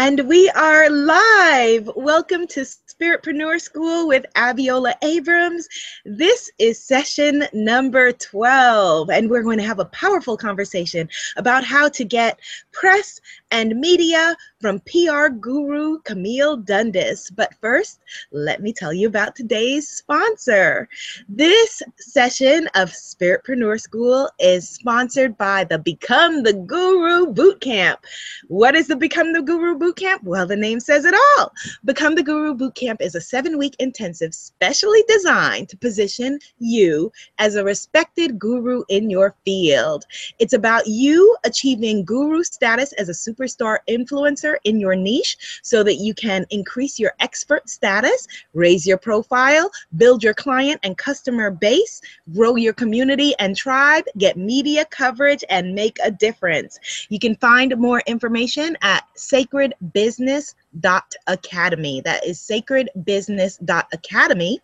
And we are live. Welcome to Spiritpreneur School with Abiola Abrams. This is session number 12, and we're going to have a powerful conversation about how to get press and media from PR guru Camille Dundas. But first, let me tell you about today's sponsor. This session of Spiritpreneur School is sponsored by the Become the Guru Bootcamp. What is the Become the Guru Bootcamp? Well, the name says it all. Become the Guru Bootcamp is a seven week intensive specially designed to position you as a respected guru in your field. It's about you achieving guru status as a superstar influencer in your niche so that you can increase your expert status, raise your profile, build your client and customer base, grow your community and tribe, get media coverage, and make a difference. You can find more information at sacredbusiness.com academy. That is sacredbusiness.academy.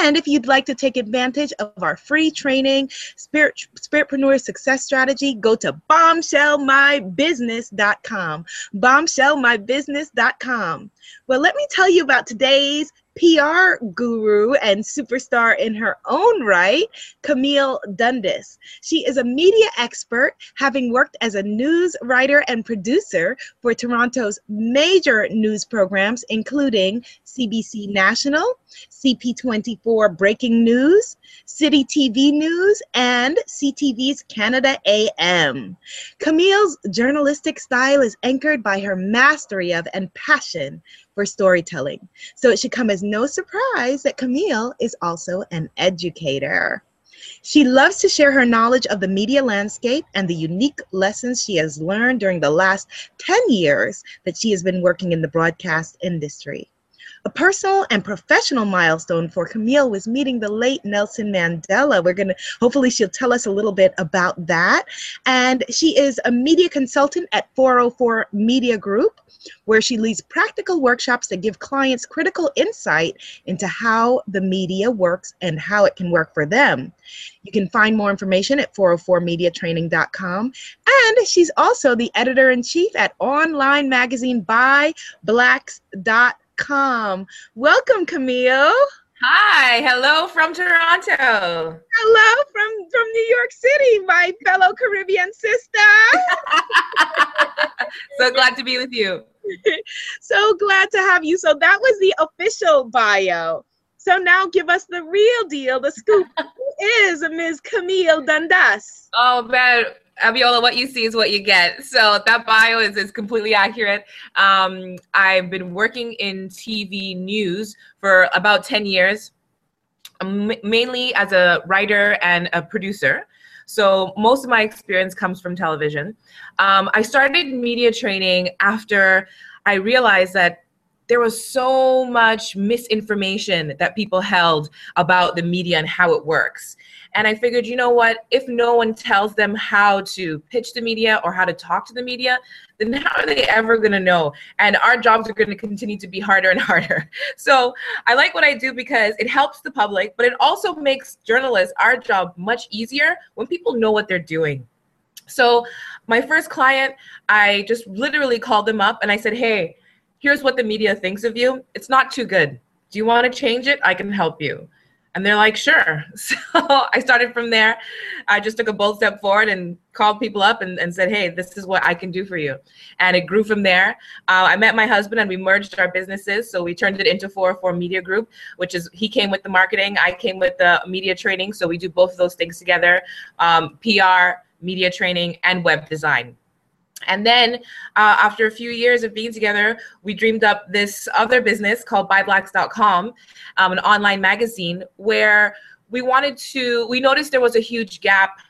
And if you'd like to take advantage of our free training, Spirit Spiritpreneur Success Strategy, go to bombshellmybusiness.com. Bombshellmybusiness.com. Well, let me tell you about today's PR guru and superstar in her own right, Camille Dundas. She is a media expert, having worked as a news writer and producer for Toronto's major news programs, including CBC National, CP24 Breaking News, City TV News, and CTV's Canada AM. Camille's journalistic style is anchored by her mastery of and passion for storytelling. So it should come as no surprise that Camille is also an educator. She loves to share her knowledge of the media landscape and the unique lessons she has learned during the last 10 years that she has been working in the broadcast industry. A personal and professional milestone for Camille was meeting the late Nelson Mandela. We're going to, hopefully, she'll tell us a little bit about that. And she is a media consultant at 404 Media Group, where she leads practical workshops that give clients critical insight into how the media works and how it can work for them. You can find more information at 404mediatraining.com. And she's also the editor in chief at online magazine by blacks.com com. Welcome, Camille. Hi, hello from Toronto. Hello from from New York City, my fellow Caribbean sister. so glad to be with you. so glad to have you. So that was the official bio. So now give us the real deal, the scoop. Who is Ms. Camille Dundas? Oh man, Abiola, what you see is what you get. So that bio is, is completely accurate. Um, I've been working in TV news for about 10 years, um, mainly as a writer and a producer. So most of my experience comes from television. Um, I started media training after I realized that there was so much misinformation that people held about the media and how it works. And I figured, you know what? If no one tells them how to pitch the media or how to talk to the media, then how are they ever going to know? And our jobs are going to continue to be harder and harder. So I like what I do because it helps the public, but it also makes journalists, our job, much easier when people know what they're doing. So my first client, I just literally called them up and I said, hey, here's what the media thinks of you. It's not too good. Do you want to change it? I can help you. And they're like, sure. So I started from there. I just took a bold step forward and called people up and, and said, hey, this is what I can do for you. And it grew from there. Uh, I met my husband and we merged our businesses. So we turned it into 404 Media Group, which is he came with the marketing, I came with the media training. So we do both of those things together um, PR, media training, and web design. And then uh, after a few years of being together, we dreamed up this other business called byblacks.com, um, an online magazine where we wanted to, we noticed there was a huge gap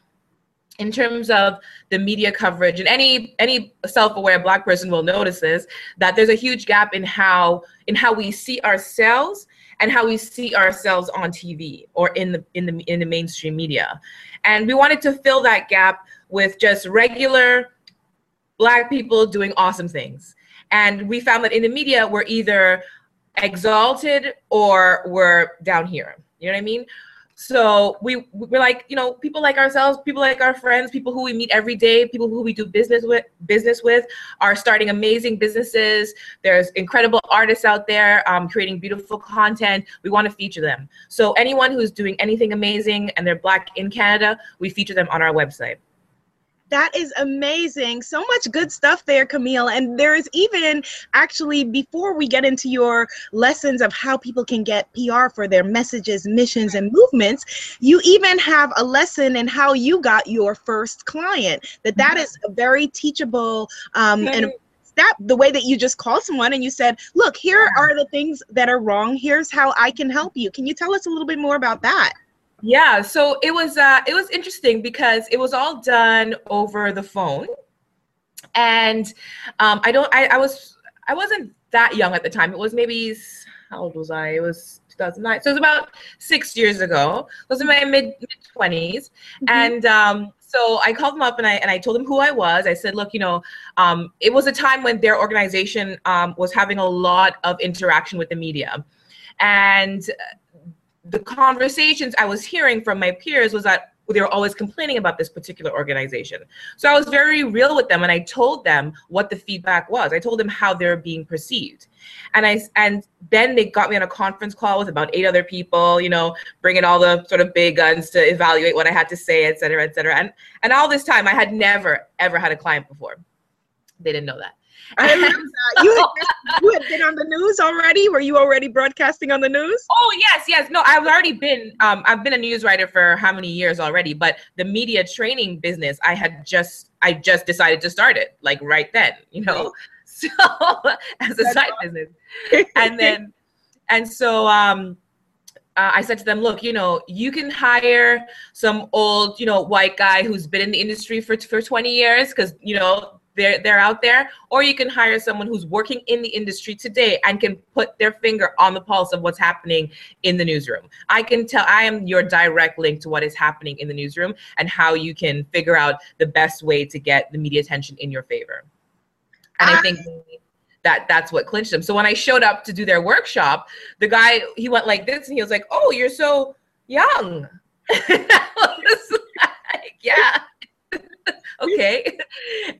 in terms of the media coverage. And any any self-aware black person will notice this that there's a huge gap in how in how we see ourselves and how we see ourselves on TV or in the in the in the mainstream media. And we wanted to fill that gap with just regular black people doing awesome things. And we found that in the media, we're either exalted or we're down here. You know what I mean? So we we're like, you know, people like ourselves, people like our friends, people who we meet every day, people who we do business with, business with, are starting amazing businesses. There's incredible artists out there um, creating beautiful content. We want to feature them. So anyone who's doing anything amazing and they're black in Canada, we feature them on our website. That is amazing. So much good stuff there, Camille. And there is even actually, before we get into your lessons of how people can get PR for their messages, missions, and movements, you even have a lesson in how you got your first client. That that mm-hmm. is a very teachable um, and that the way that you just called someone and you said, look, here are the things that are wrong. Here's how I can help you. Can you tell us a little bit more about that? Yeah, so it was uh, it was interesting because it was all done over the phone, and um, I don't I, I was I wasn't that young at the time. It was maybe how old was I? It was 2009, so it was about six years ago. I was in my mid mid 20s, mm-hmm. and um, so I called them up and I and I told them who I was. I said, look, you know, um, it was a time when their organization um, was having a lot of interaction with the media, and the conversations I was hearing from my peers was that they were always complaining about this particular organization. So I was very real with them and I told them what the feedback was. I told them how they're being perceived. And I and then they got me on a conference call with about eight other people, you know, bringing all the sort of big guns to evaluate what I had to say, et cetera, et cetera. And and all this time I had never ever had a client before. They didn't know that. I remember that. You had, you had been on the news already. Were you already broadcasting on the news? Oh yes, yes. No, I've already been. Um, I've been a news writer for how many years already? But the media training business, I had just, I just decided to start it like right then. You know, so as a That's side awesome. business, and then, and so um. Uh, I said to them, look, you know, you can hire some old, you know, white guy who's been in the industry for, for 20 years because, you know, they're they're out there or you can hire someone who's working in the industry today and can put their finger on the pulse of what's happening in the newsroom. I can tell i am your direct link to what is happening in the newsroom and how you can figure out the best way to get the media attention in your favor. And i ah. think that that's what clinched them. So when i showed up to do their workshop the guy he went like this and he was like oh you're so young. Like, yeah okay.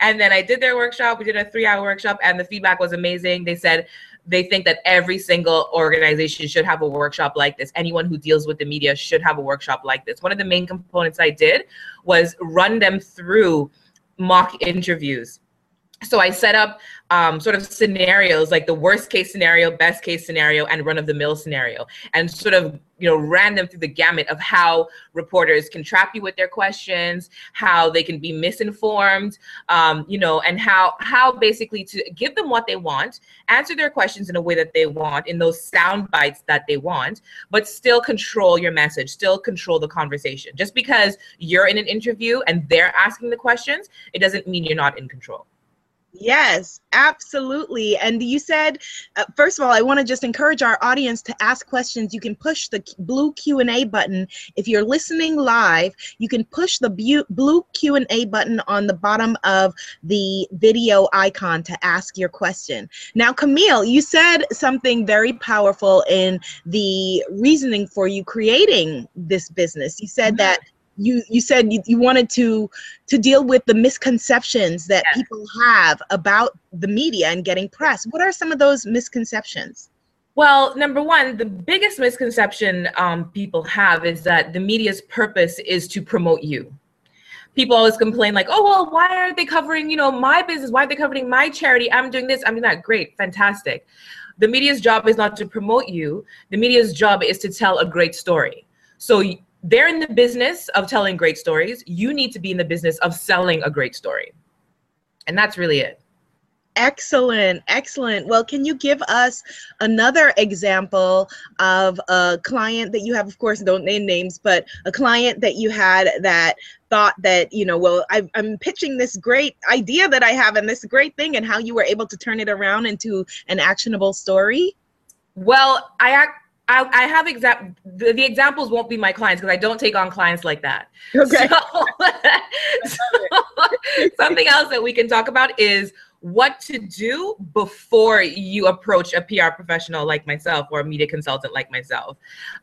And then I did their workshop. We did a three hour workshop, and the feedback was amazing. They said they think that every single organization should have a workshop like this. Anyone who deals with the media should have a workshop like this. One of the main components I did was run them through mock interviews so I set up um, sort of scenarios like the worst case scenario, best case scenario, and run of the mill scenario, and sort of you know ran them through the gamut of how reporters can trap you with their questions, how they can be misinformed, um, you know, and how how basically to give them what they want, answer their questions in a way that they want, in those sound bites that they want, but still control your message, still control the conversation. Just because you're in an interview and they're asking the questions, it doesn't mean you're not in control. Yes, absolutely. And you said, uh, first of all, I want to just encourage our audience to ask questions. You can push the blue Q&A button. If you're listening live, you can push the blue Q&A button on the bottom of the video icon to ask your question. Now, Camille, you said something very powerful in the reasoning for you creating this business. You said mm-hmm. that you you said you, you wanted to to deal with the misconceptions that yes. people have about the media and getting press what are some of those misconceptions well, number one, the biggest misconception um, people have is that the media's purpose is to promote you. People always complain like, "Oh, well, why aren't they covering, you know, my business? Why are they covering my charity? I'm doing this. I'm doing that. Great, fantastic." The media's job is not to promote you. The media's job is to tell a great story. So they're in the business of telling great stories. You need to be in the business of selling a great story. And that's really it. Excellent, excellent. Well, can you give us another example of a client that you have? Of course, don't name names, but a client that you had that thought that, you know, well, i am pitching this great idea that I have and this great thing, and how you were able to turn it around into an actionable story? Well, I act I, I have exact the, the, examples won't be my clients because I don't take on clients like that. Okay. So, so something else that we can talk about is what to do before you approach a PR professional like myself or a media consultant like myself.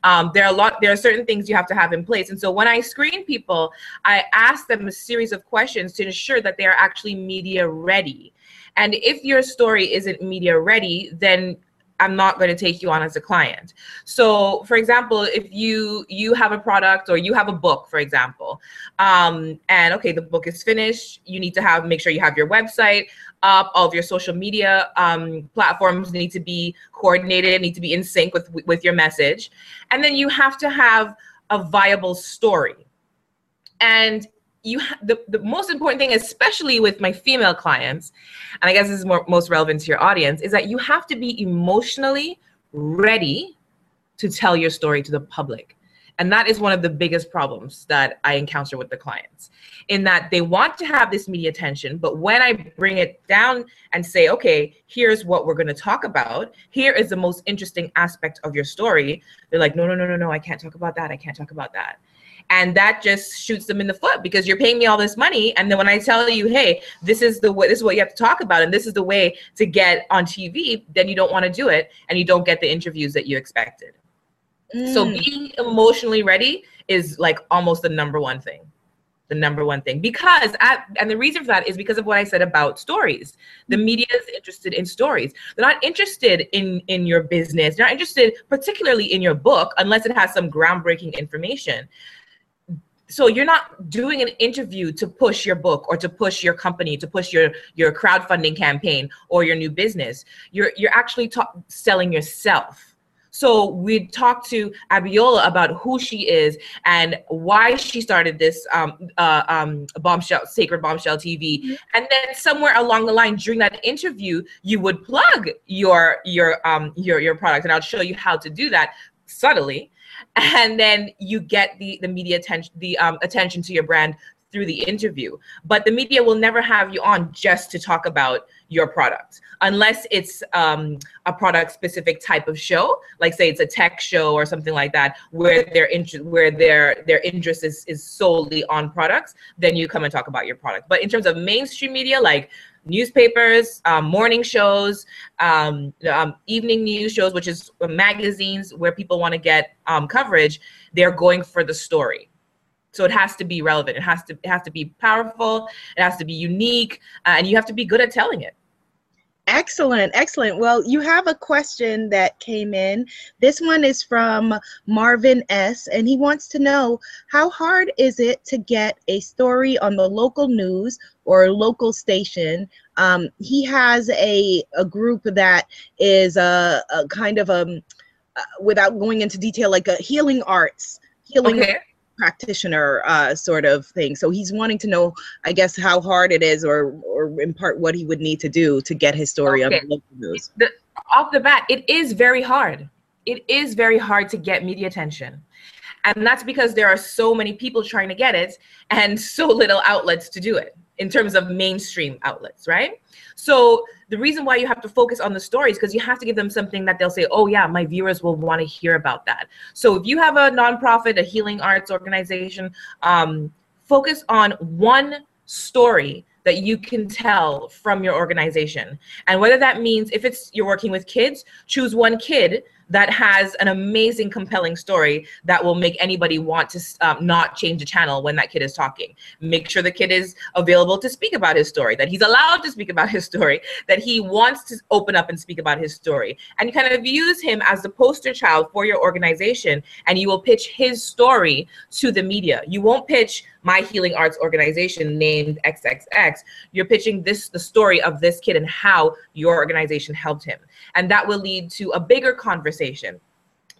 Um, there are a lot, there are certain things you have to have in place. And so when I screen people, I ask them a series of questions to ensure that they are actually media ready. And if your story isn't media ready, then I'm not going to take you on as a client. So, for example, if you you have a product or you have a book, for example, um, and okay, the book is finished, you need to have make sure you have your website up, all of your social media um, platforms need to be coordinated, need to be in sync with with your message, and then you have to have a viable story. And you ha- the, the most important thing especially with my female clients and i guess this is more most relevant to your audience is that you have to be emotionally ready to tell your story to the public. And that is one of the biggest problems that i encounter with the clients in that they want to have this media attention but when i bring it down and say okay here's what we're going to talk about. Here is the most interesting aspect of your story they're like no no no no no i can't talk about that. I can't talk about that and that just shoots them in the foot because you're paying me all this money. And then when i tell you hey this is the way this is what you have to talk about and this is the way to get on tv then you don't want to do it and you don't get the interviews that you expected. Mm. so being emotionally ready is like almost the number one thing the number one thing. Because at, and the reason for that is because of what i said about stories. The media is interested in stories. They're not interested in in your business. They're not interested particularly in your book unless it has some groundbreaking information so you're not doing an interview to push your book or to push your company to push your your crowdfunding campaign or your new business you're you're actually ta- selling yourself so we talked to Abiola about who she is and why she started this um, uh, um, bombshell, sacred bombshell TV. Mm-hmm. And then somewhere along the line during that interview, you would plug your your um, your your product, and I'll show you how to do that subtly and then you get the the media attention the um, attention to your brand through the interview. But the media will never have you on just to talk about your product. Unless it's um, a product specific type of show like say it's a tech show or something like that where their interest where their their interest is, is solely on products then you come and talk about your product. But in terms of mainstream media like newspapers, um, morning shows, um, um, evening news shows, which is magazines where people want to get um, coverage. They're going for the story. So it has to be relevant. It has to it has to be powerful. It has to be unique, uh, and you have to be good at telling it. Excellent, excellent. Well, you have a question that came in. This one is from Marvin S., and he wants to know how hard is it to get a story on the local news or local station? Um, he has a, a group that is a, a kind of a, um, uh, without going into detail, like a healing arts, healing okay practitioner uh, sort of thing. So he's wanting to know, I guess, how hard it is, or or in part what he would need to do to get his story okay. on the local news. The, off the bat, it is very hard. It is very hard to get media attention. And that's because there are so many people trying to get it and so little outlets to do it in terms of mainstream outlets, right? So the reason why you have to focus on the stories because you have to give them something that they'll say, "Oh yeah, my viewers will want to hear about that." So if you have a nonprofit, a healing arts organization, um, focus on one story that you can tell from your organization. And whether that means if it's you're working with kids, choose one kid that has an amazing, compelling story that will make anybody want to um, not change the channel when that kid is talking. Make sure the kid is available to speak about his story, that he's allowed to speak about his story, that he wants to open up and speak about his story. And you kind of use him as the poster child for your organization, and you will pitch his story to the media. You won't pitch my healing arts organization named XXX. You're pitching this the story of this kid and how your organization helped him. And that will lead to a bigger conversation.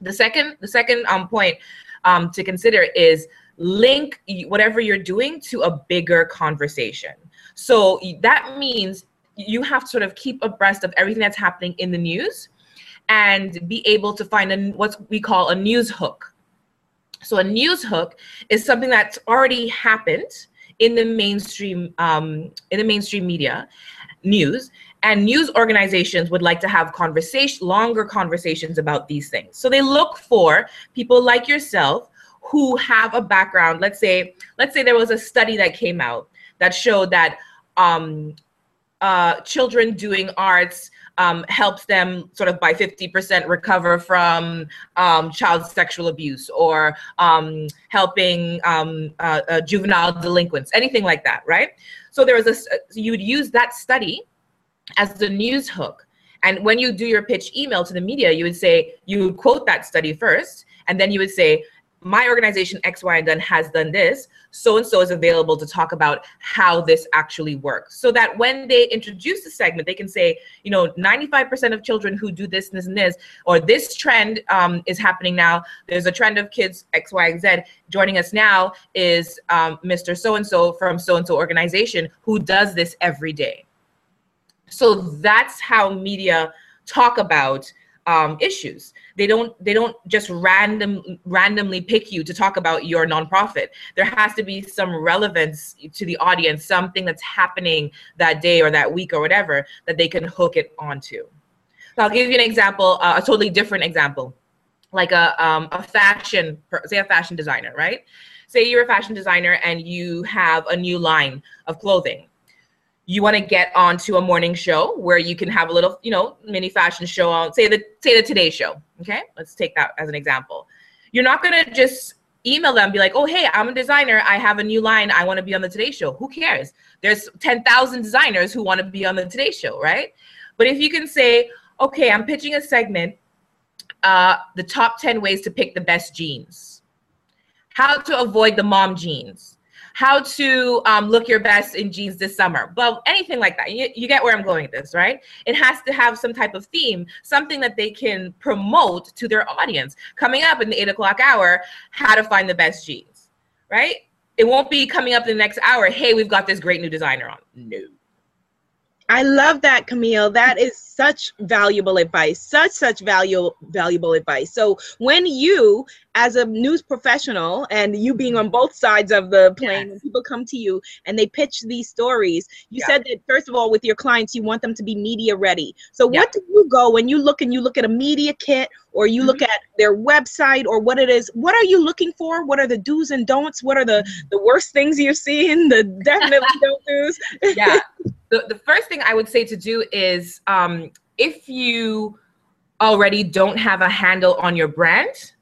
The second the second um, point um, to consider is link whatever you're doing to a bigger conversation. So that means you have to sort of keep abreast of everything that's happening in the news and be able to find a, what we call a news hook so a news hook is something that's already happened in the mainstream um, in the mainstream media news and news organizations would like to have conversation longer conversations about these things. So they look for people like yourself who have a background. Let's say let's say there was a study that came out that showed that um, uh, children doing arts um, helps them sort of by 50% recover from um, child sexual abuse or um, helping um, uh, uh, juvenile delinquents, anything like that, right? So there was a, you'd use that study as the news hook. And when you do your pitch email to the media, you would say, you would quote that study first, and then you would say, my organization X, Y, and done has done this. So and so is available to talk about how this actually works. So that when they introduce the segment, they can say, you know, 95% of children who do this, this, and this, or this trend um, is happening now. There's a trend of kids X, Y, and Z. Joining us now is um, Mr. So and so from so and so organization who does this every day. So that's how media talk about um, issues. They don't they don't just random randomly pick you to talk about your nonprofit. There has to be some relevance to the audience, something that's happening that day or that week or whatever that they can hook it onto. So I'll give you an example, uh, a totally different example, like a um, a fashion, say a fashion designer, right? Say you're a fashion designer and you have a new line of clothing you want to get onto a morning show where you can have a little, you know, mini fashion show on, say the say the Today Show. Okay, let's take that as an example. You're not gonna just email them, be like, oh hey, I'm a designer, I have a new line, I want to be on the Today Show. Who cares? There's ten thousand designers who want to be on the Today Show, right? But if you can say, okay, I'm pitching a segment, uh, the top ten ways to pick the best jeans, how to avoid the mom jeans how to um, look your best in jeans this summer. Well, anything like that. You, you get where I'm going with this, right? It has to have some type of theme, something that they can promote to their audience. Coming up in the eight o'clock hour, how to find the best jeans, right? It won't be coming up in the next hour. Hey, we've got this great new designer on. No. I love that, Camille. That is such valuable advice. Such such valuable valuable advice. So when you, as a news professional, and you being on both sides of the plane, yes. when people come to you and they pitch these stories, you yeah. said that first of all, with your clients, you want them to be media ready. So yeah. what do you go when you look and you look at a media kit, or you mm-hmm. look at their website, or what it is? What are you looking for? What are the do's and don'ts? What are the mm-hmm. the worst things you're seeing? The definitely don't do's. yeah the, the first thing I would say to do is um, if you already don't have a handle on your brand,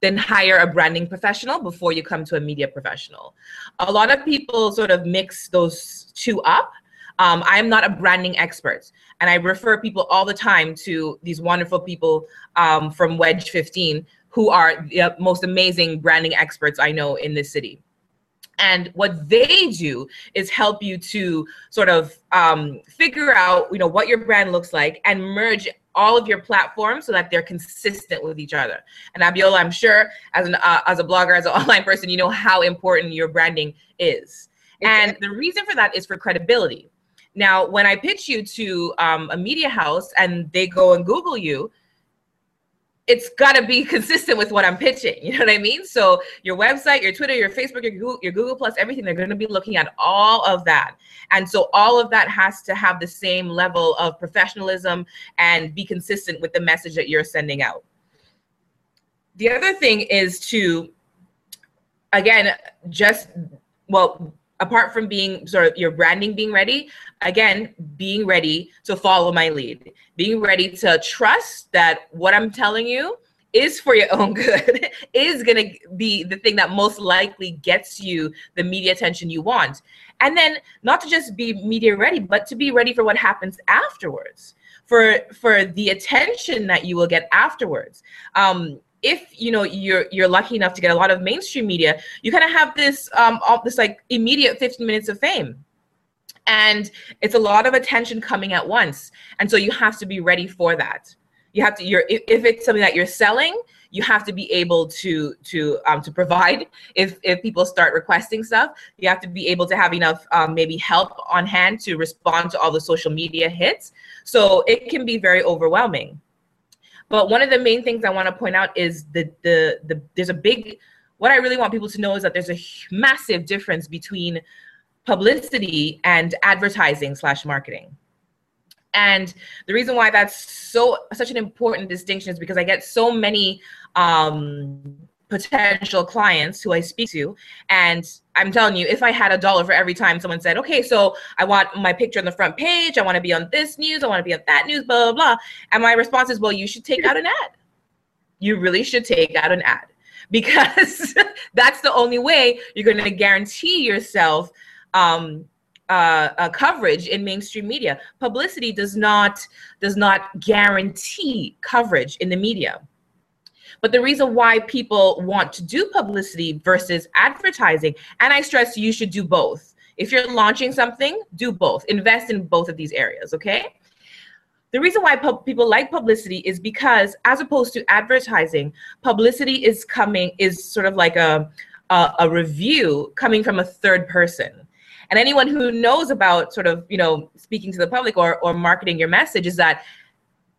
then hire a branding professional before you come to a media professional. A lot of people sort of mix those two up. Um, I'm not a branding expert, and I refer people all the time to these wonderful people um, from Wedge 15 who are the most amazing branding experts I know in this city. And what they do is help you to sort of um, figure out, you know, what your brand looks like and merge all of your platforms so that they're consistent with each other. And Abiola, I'm sure as an uh, as a blogger, as an online person, you know how important your branding is. And the reason for that is for credibility. Now, when I pitch you to um, a media house and they go and Google you, it's got to be consistent with what I'm pitching. You know what I mean? So your website, your Twitter, your Facebook, your Google, your Google Plus, everything, they're going to be looking at all of that. And so all of that has to have the same level of professionalism and be consistent with the message that you're sending out. The other thing is to, again, just, well, apart from being sort of your branding being ready, again, being ready to follow my lead, being ready to trust that what I'm telling you is for your own good, is going to be the thing that most likely gets you the media attention you want. And then not to just be media ready, but to be ready for what happens afterwards. For, for the attention that you will get afterwards. Um, if you know you're you're lucky enough to get a lot of mainstream media, you kind of have this um all, this like immediate 15 minutes of fame. And it's a lot of attention coming at once. And so you have to be ready for that. You have to you're if, if it's something that you're selling, you have to be able to to um, to provide if if people start requesting stuff you have to be able to have enough um, maybe help on hand to respond to all the social media hits so it can be very overwhelming but one of the main things I want to point out is the the the there's a big what I really want people to know is that there's a massive difference between publicity and advertising slash marketing. And the reason why that's so such an important distinction is because I get so many um, potential clients who I speak to. And I'm telling you, if I had a dollar for every time someone said, okay, so I want my picture on the front page, I want to be on this news, I want to be on that news, blah, blah, blah. And my response is, well, you should take out an ad. You really should take out an ad because that's the only way you're going to guarantee yourself um, uh, uh, coverage in mainstream media. Publicity does not does not guarantee coverage in the media. But the reason why people want to do publicity versus advertising, and I stress you should do both. If you're launching something, do both. Invest in both of these areas, okay? The reason why people like publicity is because, as opposed to advertising, publicity is coming is sort of like a a, a review coming from a third person. And anyone who knows about sort of you know speaking to the public or or marketing your message is that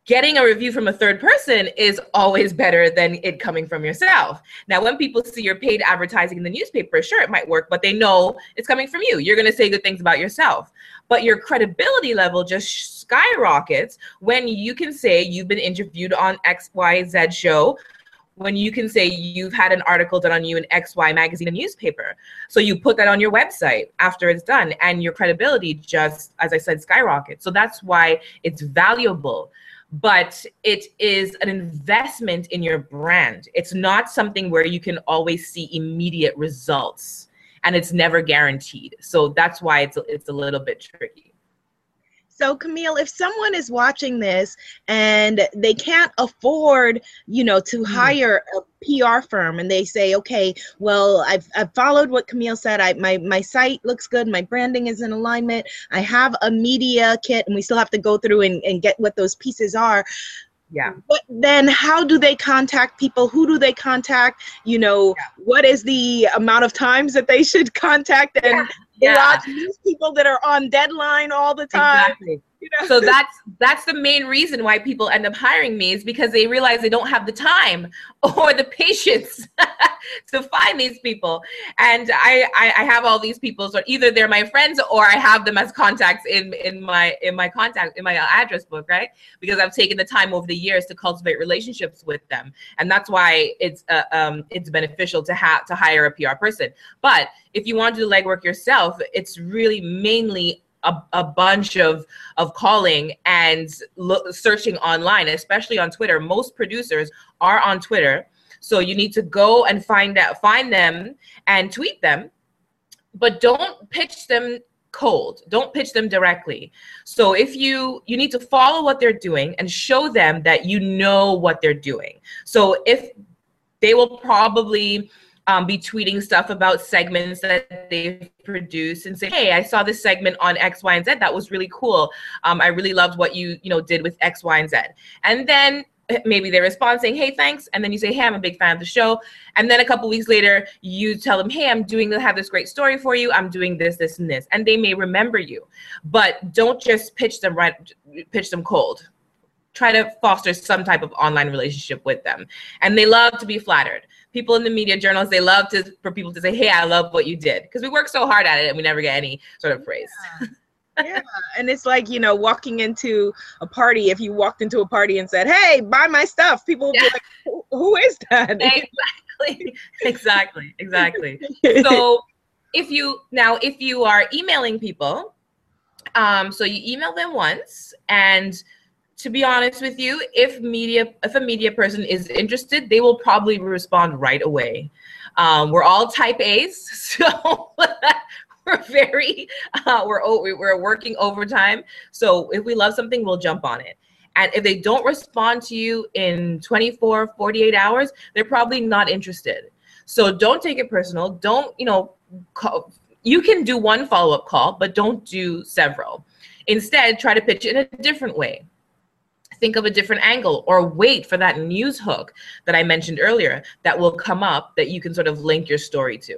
getting a review from a third person is always better than it coming from yourself. Now, when people see your paid advertising in the newspaper, sure, it might work, but they know it's coming from you. You're going to say good things about yourself. But your credibility level just skyrockets when you can say you've been interviewed on XYZ show when you can say you've had an article done on you in XY magazine and newspaper. So you put that on your website after it's done, and your credibility just, as I said, skyrockets. So that's why it's valuable but it is an investment in your brand. It's not something where you can always see immediate results and it's never guaranteed. So that's why it's it's a little bit tricky. So, Camille, if someone is watching this and they can't afford, you know, to mm-hmm. hire a PR firm and they say, okay, well, I've, I've followed what Camille said. I, my, my site looks good. My branding is in alignment. I have a media kit and we still have to go through and, and get what those pieces are yeah but then how do they contact people who do they contact you know yeah. what is the amount of times that they should contact and yeah. Yeah. these people that are on deadline all the time exactly know? So that's that's the main reason why people end up hiring me is because they realize they don't have the time or the patience to find these people. And I, I, I have all these people, so either they're my friends or I have them as contacts in in my in my contact in my address book, right? Because I've taken the time over the years to cultivate relationships with them, and that's why it's uh, um it's beneficial to have to hire a PR person. But if you want to do the legwork yourself, it's really mainly a, a bunch of of calling and lo- searching online, especially on Twitter. Most producers are on Twitter, so you need to go and find that find them and tweet them, but don't pitch them cold. Don't pitch them directly. So if you you need to follow what they're doing and show them that you know what they're doing. So if they will probably um, be tweeting stuff about segments that they've produced and say, "Hey, I saw this segment on X, Y, and Z. That was really cool. Um, I really loved what you you know did with X, Y, and Z." And then maybe they respond saying, "Hey, thanks," and then you say, "Hey, I'm a big fan of the show." And then a couple weeks later, you tell them, "Hey, I'm doing have this great story for you. I'm doing this, this, and this," and they may remember you, but don't just pitch them right, pitch them cold try to foster some type of online relationship with them. And they love to be flattered people in the media journals they love to for people to say hey i love what you did. Because we work so hard at it and we never get any sort of praise. Yeah. yeah and it's like you know walking into a party if you walked into a party and said hey buy my stuff people would yeah. be like who, who is that? Exactly. Exactly. Exactly. So if you now if you are emailing people um so you email them once and to be honest with you, if media, if a media person is interested, they will probably respond right away. Um, we're all type A's, so we're very, uh, we're we're working overtime. So if we love something, we'll jump on it. And if they don't respond to you in 24, 48 hours, they're probably not interested. So don't take it personal. Don't, you know, call, you can do one follow up call, but don't do several. Instead, try to pitch it in a different way think of a different angle or wait for that news hook that I mentioned earlier that will come up that you can sort of link your story to.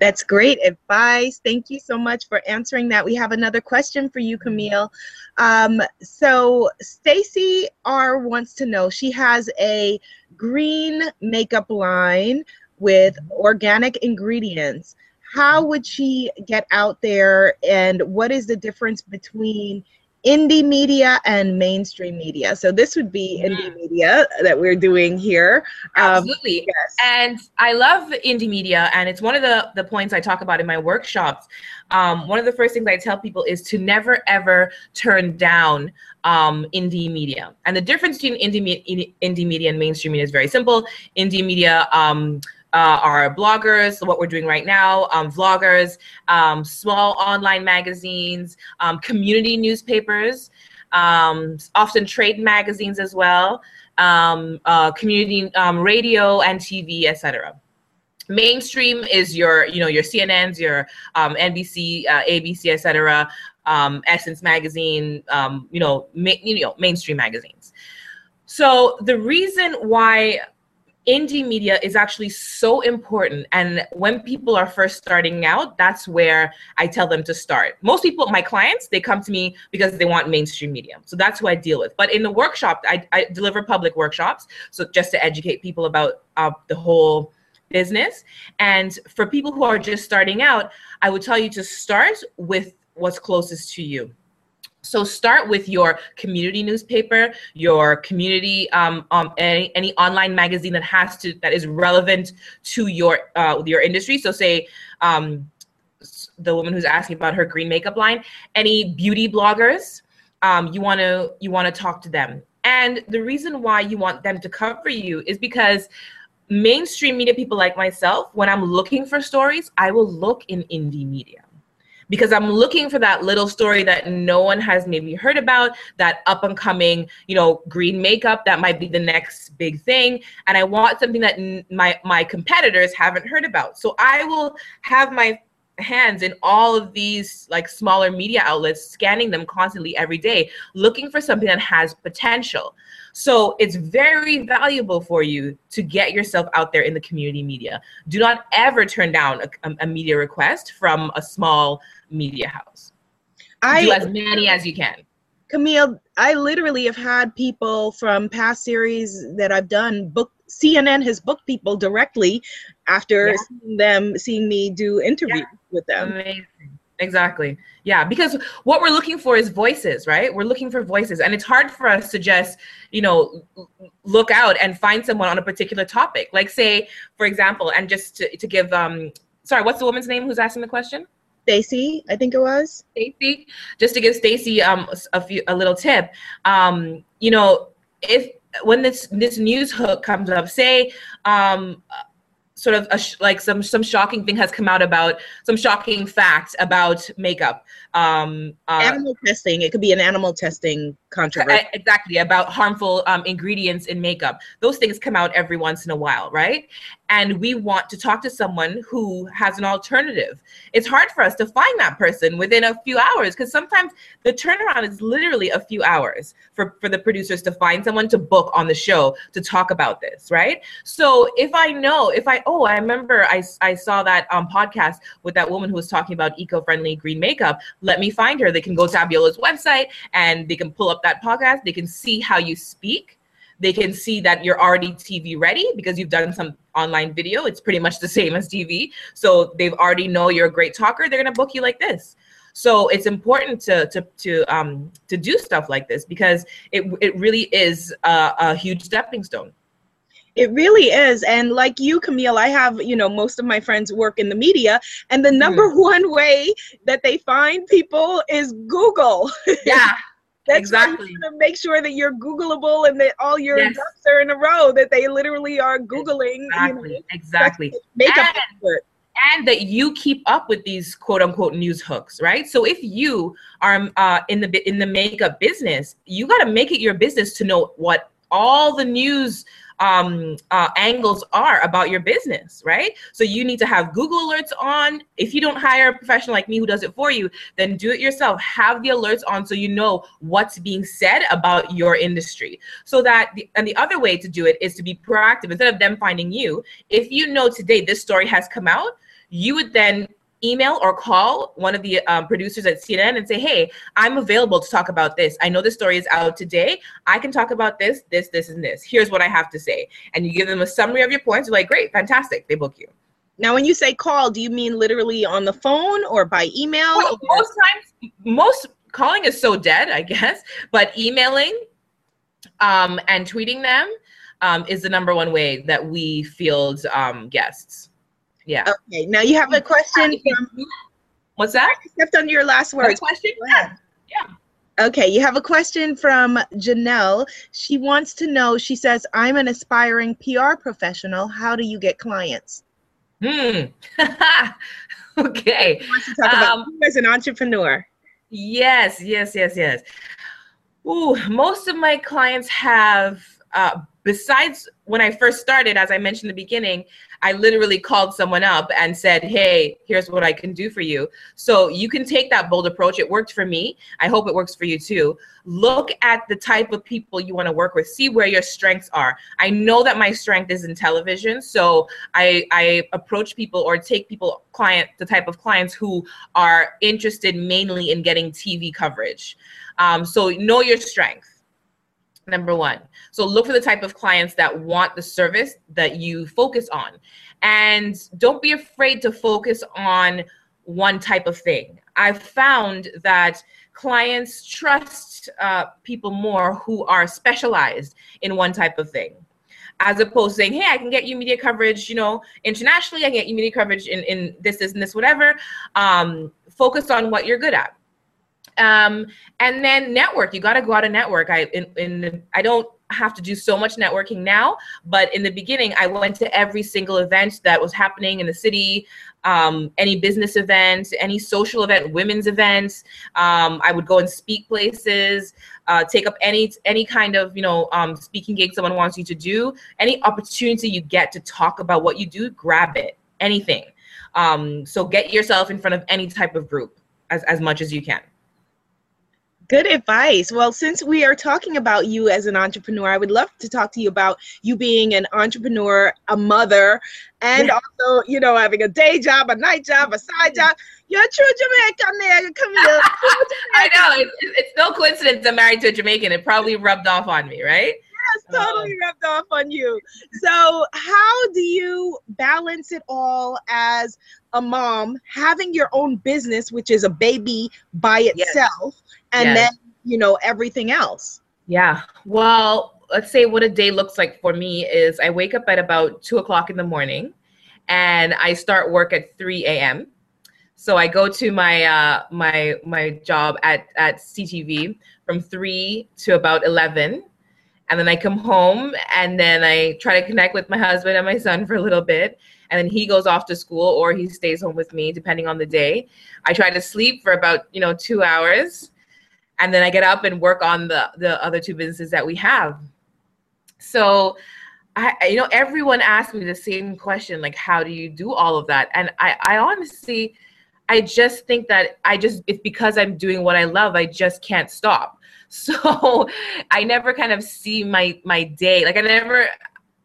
That's great advice. Thank you so much for answering that. We have another question for you, Camille. Um, so Stacy R wants to know. She has a green makeup line with organic ingredients. How would she get out there, and what is the difference between indie media and mainstream media. So this would be Yeah. indie media that we're doing here. Um, Absolutely. yes. And I love indie media, and it's one of the, the points I talk about in my workshops. Um, one of the first things I tell people is to never ever turn down um, indie media. And the difference between indie, indie media and mainstream media is very simple. Indie media um, uh, are bloggers, what we're doing right now, um, vloggers, um, small online magazines, um, community newspapers, um, often trade magazines as well um, uh, community um, radio and TV, etc. Mainstream is your, you know, your CNNs, your NBC, uh, ABC, etc. Essence magazine, you know, ma- you know, mainstream magazines. So the reason why indie media is actually so important. And when people are first starting out that's where i tell them to start. Most people my clients they come to me because they want mainstream media. So that's who i deal with. But in the workshop i, I deliver public workshops. So just to educate people about uh, the whole business. And for people who are just starting out i would tell you to start with what's closest to you so start with your community newspaper, your community, um, um, any, any online magazine that has to that is relevant to your uh, your industry. So say um, the woman who's asking about her green makeup line, any beauty bloggers, um, you want to you want to talk to them. And the reason why you want them to cover you is because mainstream media people like myself, when I'm looking for stories, I will look in indie media because I'm looking for that little story that no one has maybe heard about, that up and coming, you know, green makeup that might be the next big thing, and I want something that n- my my competitors haven't heard about. So I will have my hands in all of these like smaller media outlets scanning them constantly every day looking for something that has potential. So it's very valuable for you to get yourself out there in the community media. Do not ever turn down a, a media request from a small media house. Do as many as you can. Camille, I literally have had people from past series that I've done book CNN has booked people directly after Yeah. seeing them seeing me do interviews with them. Amazing. Exactly. Yeah, because what we're looking for is voices, right? We're looking for voices, and it's hard for us to just, you know, look out and find someone on a particular topic. Like, say, for example, and just to, to give, um, sorry, what's the woman's name who's asking the question? Stacy, I think it was. Stacy, just to give Stacy um a few a little tip, um, you know, if when this this news hook comes up, say um sort of a like some some shocking thing has come out about some shocking fact about makeup um uh, animal testing. It could be an animal testing controversy. Exactly about harmful um, ingredients in makeup those things come out every once in a while right and we want to talk to someone who has an alternative it's hard for us to find that person within a few hours because sometimes the turnaround is literally a few hours for, for the producers to find someone to book on the show to talk about this right so if i know if i oh i remember i, I saw that um, podcast with that woman who was talking about eco-friendly green makeup let me find her. They can go to abiola's website and they can pull up that podcast. They can see how you speak. They can see that you're already tv ready because you've done some online video. It's pretty much the same as tv so they've already know you're a great talker. They're to book you like this. So it's important to to to um to do stuff like this because it it really is a, a huge stepping stone It really is. And like you, Camille, I have, you know, most of my friends work in the media, and the number one way that they find people is Google. yeah That's Exactly. To make sure that you're Googleable and that all your Yes. ducks are in a row, that they literally are Googling, exactly you know, exactly makeup And- expert. and that you keep up with these quote unquote news hooks, right? So if you are uh, in the in the makeup business, you got to make it your business to know what all the news um, uh, angles are about your business, right? So you need to have Google alerts on. If you don't hire a professional like me who does it for you, then do it yourself. Have the alerts on so you know what's being said about your industry. So that the, and the other way to do it is to be proactive instead of them finding you. If you know today this story has come out, you would then email or call one of the um, producers at CNN and say, "Hey, I'm available to talk about this. I know the story is out today. I can talk about this, this, this, and this. Here's what I have to say." And you give them a summary of your points. You're like, "Great, fantastic." They book you. Now, when you say call, do you mean literally on the phone or by email? Well, most times, most calling is so dead, I guess, but emailing um, and tweeting them um, is the number one way that we field um, guests. Yeah. Okay. Now you have a question from. What's that? I stepped on your last words. Question? Yeah. Yeah. Okay, you have a question from Janelle. She wants to know, she says, I'm an aspiring PR professional. How do you get clients? Hmm. okay. She wants to talk about Um, you as an entrepreneur. Yes, yes, yes, yes. Ooh, most of my clients have, uh, besides when I first started, as I mentioned in the beginning, I literally called someone up and said, Hey, here's what I can do for you. So you can take that bold approach. It worked for me. I hope it works for you too. Look at the type of people you want to work with, see where your strengths are. I know that my strength is in television. So I, I approach people or take people, client, the type of clients who are interested mainly in getting TV coverage. Um, so know your strength number one. So look for the type of clients that want the service that you focus on. And don't be afraid to focus on one type of thing. I've found that clients trust uh, people more who are specialized in one type of thing. As opposed to saying, hey, I can get you media coverage, you know, internationally, I can get you media coverage in, in this, this, and this, whatever. Um, focus on what you're good at um, and then network you got to go out and network. I in, in i don't have to do so much networking now but in the beginning i went to every single event that was happening in the city um, any business event any social event women's events um, i would go and speak places uh, take up any any kind of you know um, speaking gig someone wants you to do. Any opportunity you get to talk about what you do grab it anything. Um, so get yourself in front of any type of group as, as much as you can Good advice. Well, since we are talking about you as an entrepreneur, I would love to talk to you about you being an entrepreneur, a mother, and Yeah. also, you know, having a day job, a night job, a side job. You're a true Jamaican. Come here. I know it's, it's no coincidence I'm married to a Jamaican. It probably rubbed off on me, right? Yes, oh. totally rubbed off on you. So, how do you balance it all as a mom, having your own business, which is a baby by Yes. And Yes. then, you know, everything else? Yeah. Well, let's say what a day looks like for me is I wake up at about two o'clock in the morning, and I start work at three a.m. So I go to my uh, my my job at at CTV from three to about eleven, and then I come home and then I try to connect with my husband and my son for a little bit, and then he goes off to school or he stays home with me depending on the day. I try to sleep for about you know two hours, and then I get up and work on the the other two businesses that we have. So. I, you know, everyone asks me the same question, like, how do you do all of that? And I, I honestly, I just think that I just it's because I'm doing what I love, I just can't stop. So I never kind of see my my day. Like I never,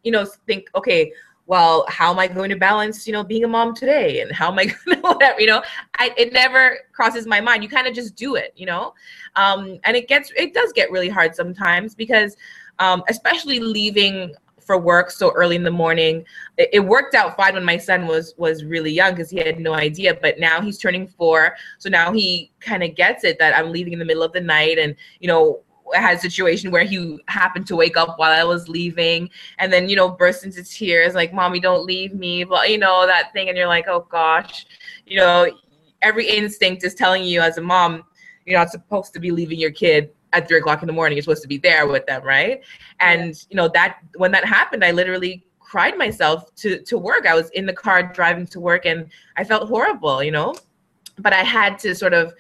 you know, think, okay, well, how am I going to balance, you know, being a mom today? And how am I gonna whatever, you know? I it never crosses my mind. You kind of just do it, you know? Um, and it gets it does get really hard sometimes because um, especially leaving for work so early in the morning it, it worked out fine when my son was was really young because he had no idea but now he's turning four so now he kind of gets it that i'm leaving in the middle of the night and you know I had a situation where he happened to wake up while I was leaving and then, you know, burst into tears like, Mommy, don't leave me. But, you know, that thing. And you're like, oh gosh, you know, every instinct is telling you as a mom, you're not supposed to be leaving your kid at three o'clock in the morning. You're supposed to be there with them, right? And, you know, that when that happened, I literally cried myself to, to work. I was in the car driving to work and I felt horrible, you know? But I had to sort of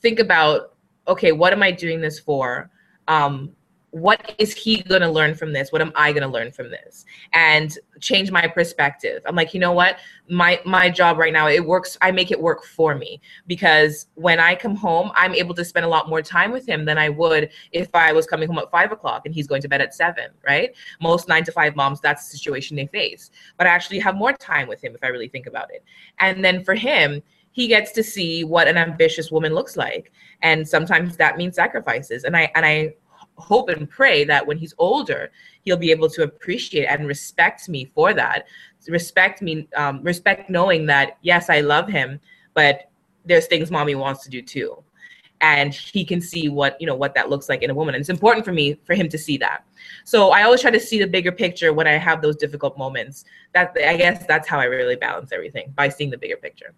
think about, okay, what am I doing this for? Um, what is he going to learn from this? What am i going to learn from this? And change my perspective. I'm like you know what? My my job right now it works i make it work for me. Because when i come home i'm able to spend a lot more time with him than i would if i was coming home at five o'clock and he's going to bed at seven right? Most nine to five moms that's the situation they face. But i actually have more time with him if i really think about it. And then for him he gets to see what an ambitious woman looks like. And sometimes that means sacrifices. And i and i hope and pray that when he's older he'll be able to appreciate and respect me for that. Respect me um, respect knowing that yes i love him but there's things mommy wants to do too. And he can see what you know what that looks like in a woman. And it's important for me for him to see that. So i always try to see the bigger picture when i have those difficult moments. That i guess that's how i really balance everything by seeing the bigger picture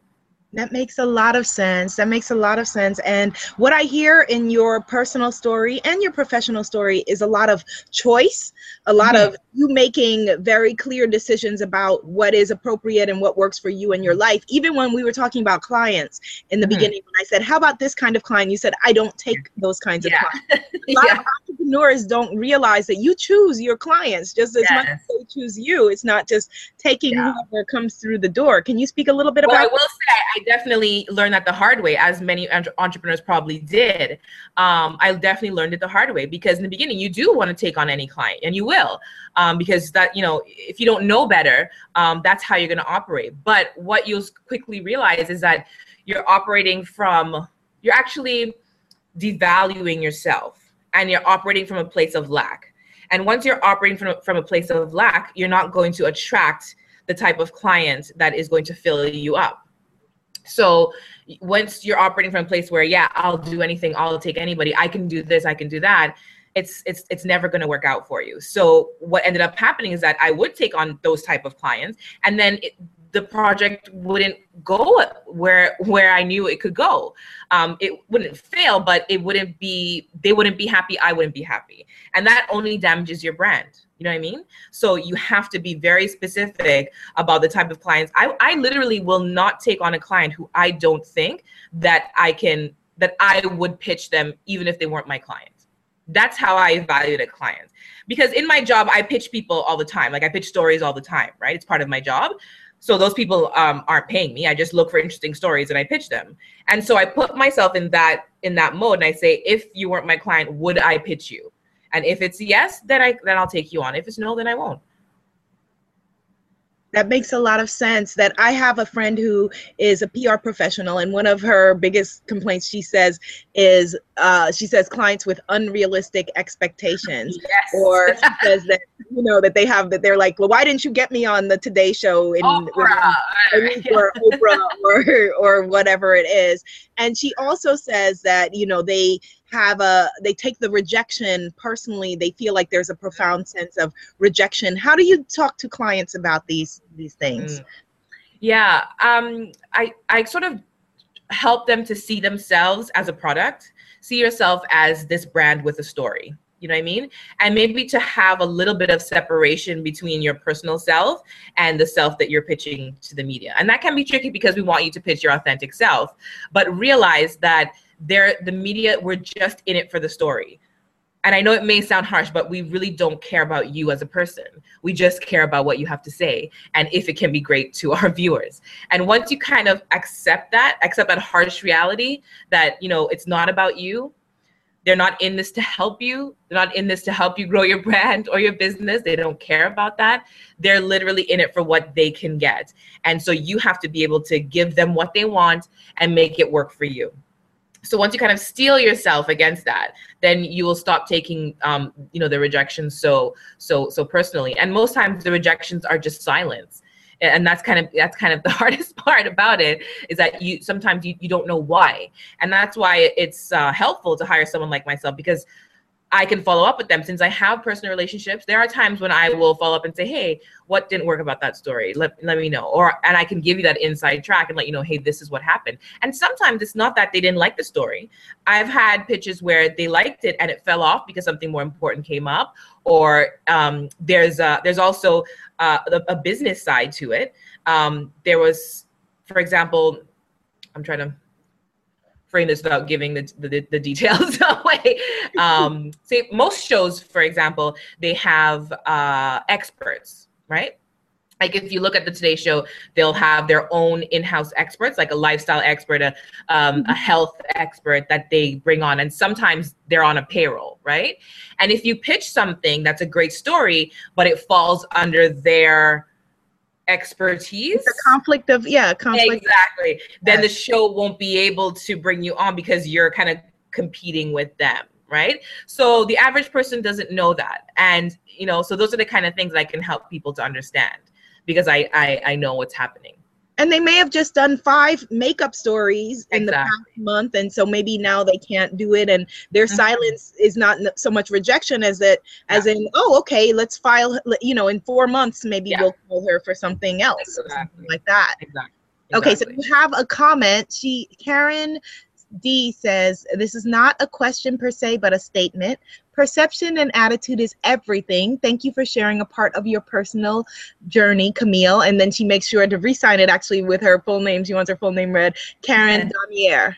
that makes a lot of sense. That makes a lot of sense. And what I hear in your personal story and your professional story is a lot of choice, a lot mm-hmm. of you making very clear decisions about what is appropriate and what works for you in your life. Even when we were talking about clients in the mm-hmm. beginning, when I said, How about this kind of client? You said, I don't take those kinds yeah. of clients. A lot yeah. of entrepreneurs don't realize that you choose your clients just as yes. much as they choose you. It's not just taking yeah. whoever comes through the door. Can you speak a little bit well, about I will say I definitely learned that the hard way, as many entrepreneurs probably did. Um, I definitely learned it the hard way because in the beginning, you do want to take on any client, and you will, um, because that you know, if you don't know better, um, that's how you're going to operate. But what you'll quickly realize is that you're operating from, you're actually devaluing yourself, and you're operating from a place of lack. And once you're operating from from a place of lack, you're not going to attract the type of client that is going to fill you up so once you're operating from a place where, yeah, I'll do anything, I'll take anybody, I can do this, I can do that, it's it's it's never going to work out for you. So what ended up happening is that I would take on those type of clients, and then it, the project wouldn't go where where I knew it could go. Um, it wouldn't fail, but it wouldn't be. They wouldn't be happy. I wouldn't be happy, and that only damages your brand. You know what I mean? So you have to be very specific about the type of clients. I, I literally will not take on a client who I don't think that I can that I would pitch them even if they weren't my client. That's how I evaluate a client. Because in my job, I pitch people all the time. Like I pitch stories all the time, right? It's part of my job. So those people um, aren't paying me. I just look for interesting stories and I pitch them. And so I put myself in that in that mode and I say, if you weren't my client, would I pitch you? And if it's yes, then I then I'll take you on. If it's no, then I won't that makes a lot of sense that i have a friend who is a pr professional and one of her biggest complaints she says is uh, she says clients with unrealistic expectations yes. or she says that you know that they have that they're like well why didn't you get me on the today show in Oprah. or Oprah or or whatever it is and she also says that you know they have a they take the rejection personally they feel like there's a profound sense of rejection how do you talk to clients about these these things mm. yeah um i i sort of help them to see themselves as a product see yourself as this brand with a story you know what I mean? And maybe to have a little bit of separation between your personal self and the self that you're pitching to the media. And that can be tricky because we want you to pitch your authentic self, but realize that they're the media we're just in it for the story. And i know it may sound harsh but we really don't care about you as a person. We just care about what you have to say and if it can be great to our viewers. And once you kind of accept that accept that harsh reality that you know it's not about you they're not in this to help you they're not in this to help you grow your brand or your business they don't care about that they're literally in it for what they can get. And so you have to be able to give them what they want and make it work for you so once you kind of steel yourself against that then you will stop taking um, you know the rejections so so so personally. And most times the rejections are just silence. And that's kind of that's kind of the hardest part about it is that you sometimes you, you don't know why. And that's why it's uh, helpful to hire someone like myself because I can follow up with them since I have personal relationships. There are times when I will follow up and say, "Hey, what didn't work about that story? Let, let me know." Or and I can give you that inside track and let you know, "Hey, this is what happened." And sometimes it's not that they didn't like the story. I've had pitches where they liked it and it fell off because something more important came up. Or um, there's a, there's also uh, a, a, business side to it. Um, there was, for example, I'm trying to frame this without giving the, the, the details away. Um, say most shows, for example, they have uh, experts, right? Like if you look at the Today Show, they'll have their own in-house experts, like a lifestyle expert, a, um, a mm-hmm. health expert that they bring on, and sometimes they're on a payroll, right? And if you pitch something that's a great story, but it falls under their expertise. The conflict of yeah conflict. Exactly. Then the show won't be able to bring you on because you're kind of competing with them right? So the average person doesn't know that. And you know so those are the kind of things i can help people to understand because i i, I know what's happening and they may have just done five makeup stories in the past month and so maybe now they can't do it and their Mhm. silence is not so much rejection as that as in oh okay let's file you know in four months maybe Yeah. we'll call her for something else or Exactly. something like that Exactly. okay so Exactly. you have a comment she karen d says this is not a question per se but a statement perception and attitude is everything thank you for sharing a part of your personal journey camille and then she makes sure to re-sign it actually with her full name she wants her full name read karen damier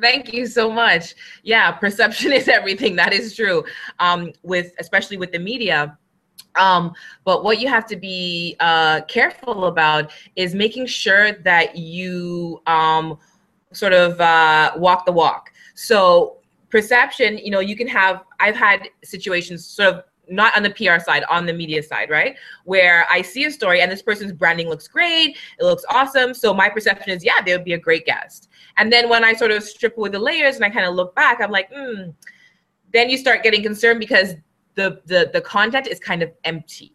Thank you so much. Yeah, perception is everything. That is true. Um, with especially with the media. Um, but what you have to be uh, careful about is making sure that you um, sort of uh, walk the walk. So perception, you know, you can have. I've had situations sort of not on the PR side, on the media side, right? Where I see a story and this person's branding looks great, it looks awesome. So my perception is, yeah, they would be a great guest. And then when I sort of strip away the layers and I kind of look back, I'm like, hmm. Then you start getting concerned because the the the content is kind of empty,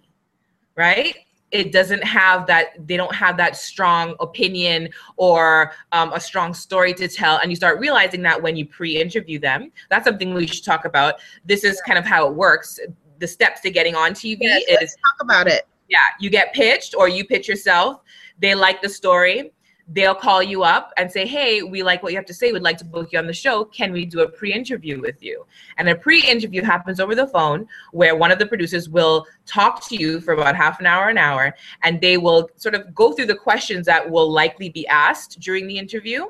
right? It doesn't have that. They don't have that strong opinion or um, a strong story to tell, and you start realizing that when you pre-interview them. That's something we should talk about. This is kind of how it works. The steps to getting on TV yes, is let's talk about it yeah, you get pitched or you pitch yourself. They like the story. They'll call you up and say, Hey, we like what you have to say. We'd like to book you on the show. Can we do a pre interview with you? And a pre interview happens over the phone where one of the producers will talk to you for about half an hour, an hour, and they will sort of go through the questions that will likely be asked during the interview.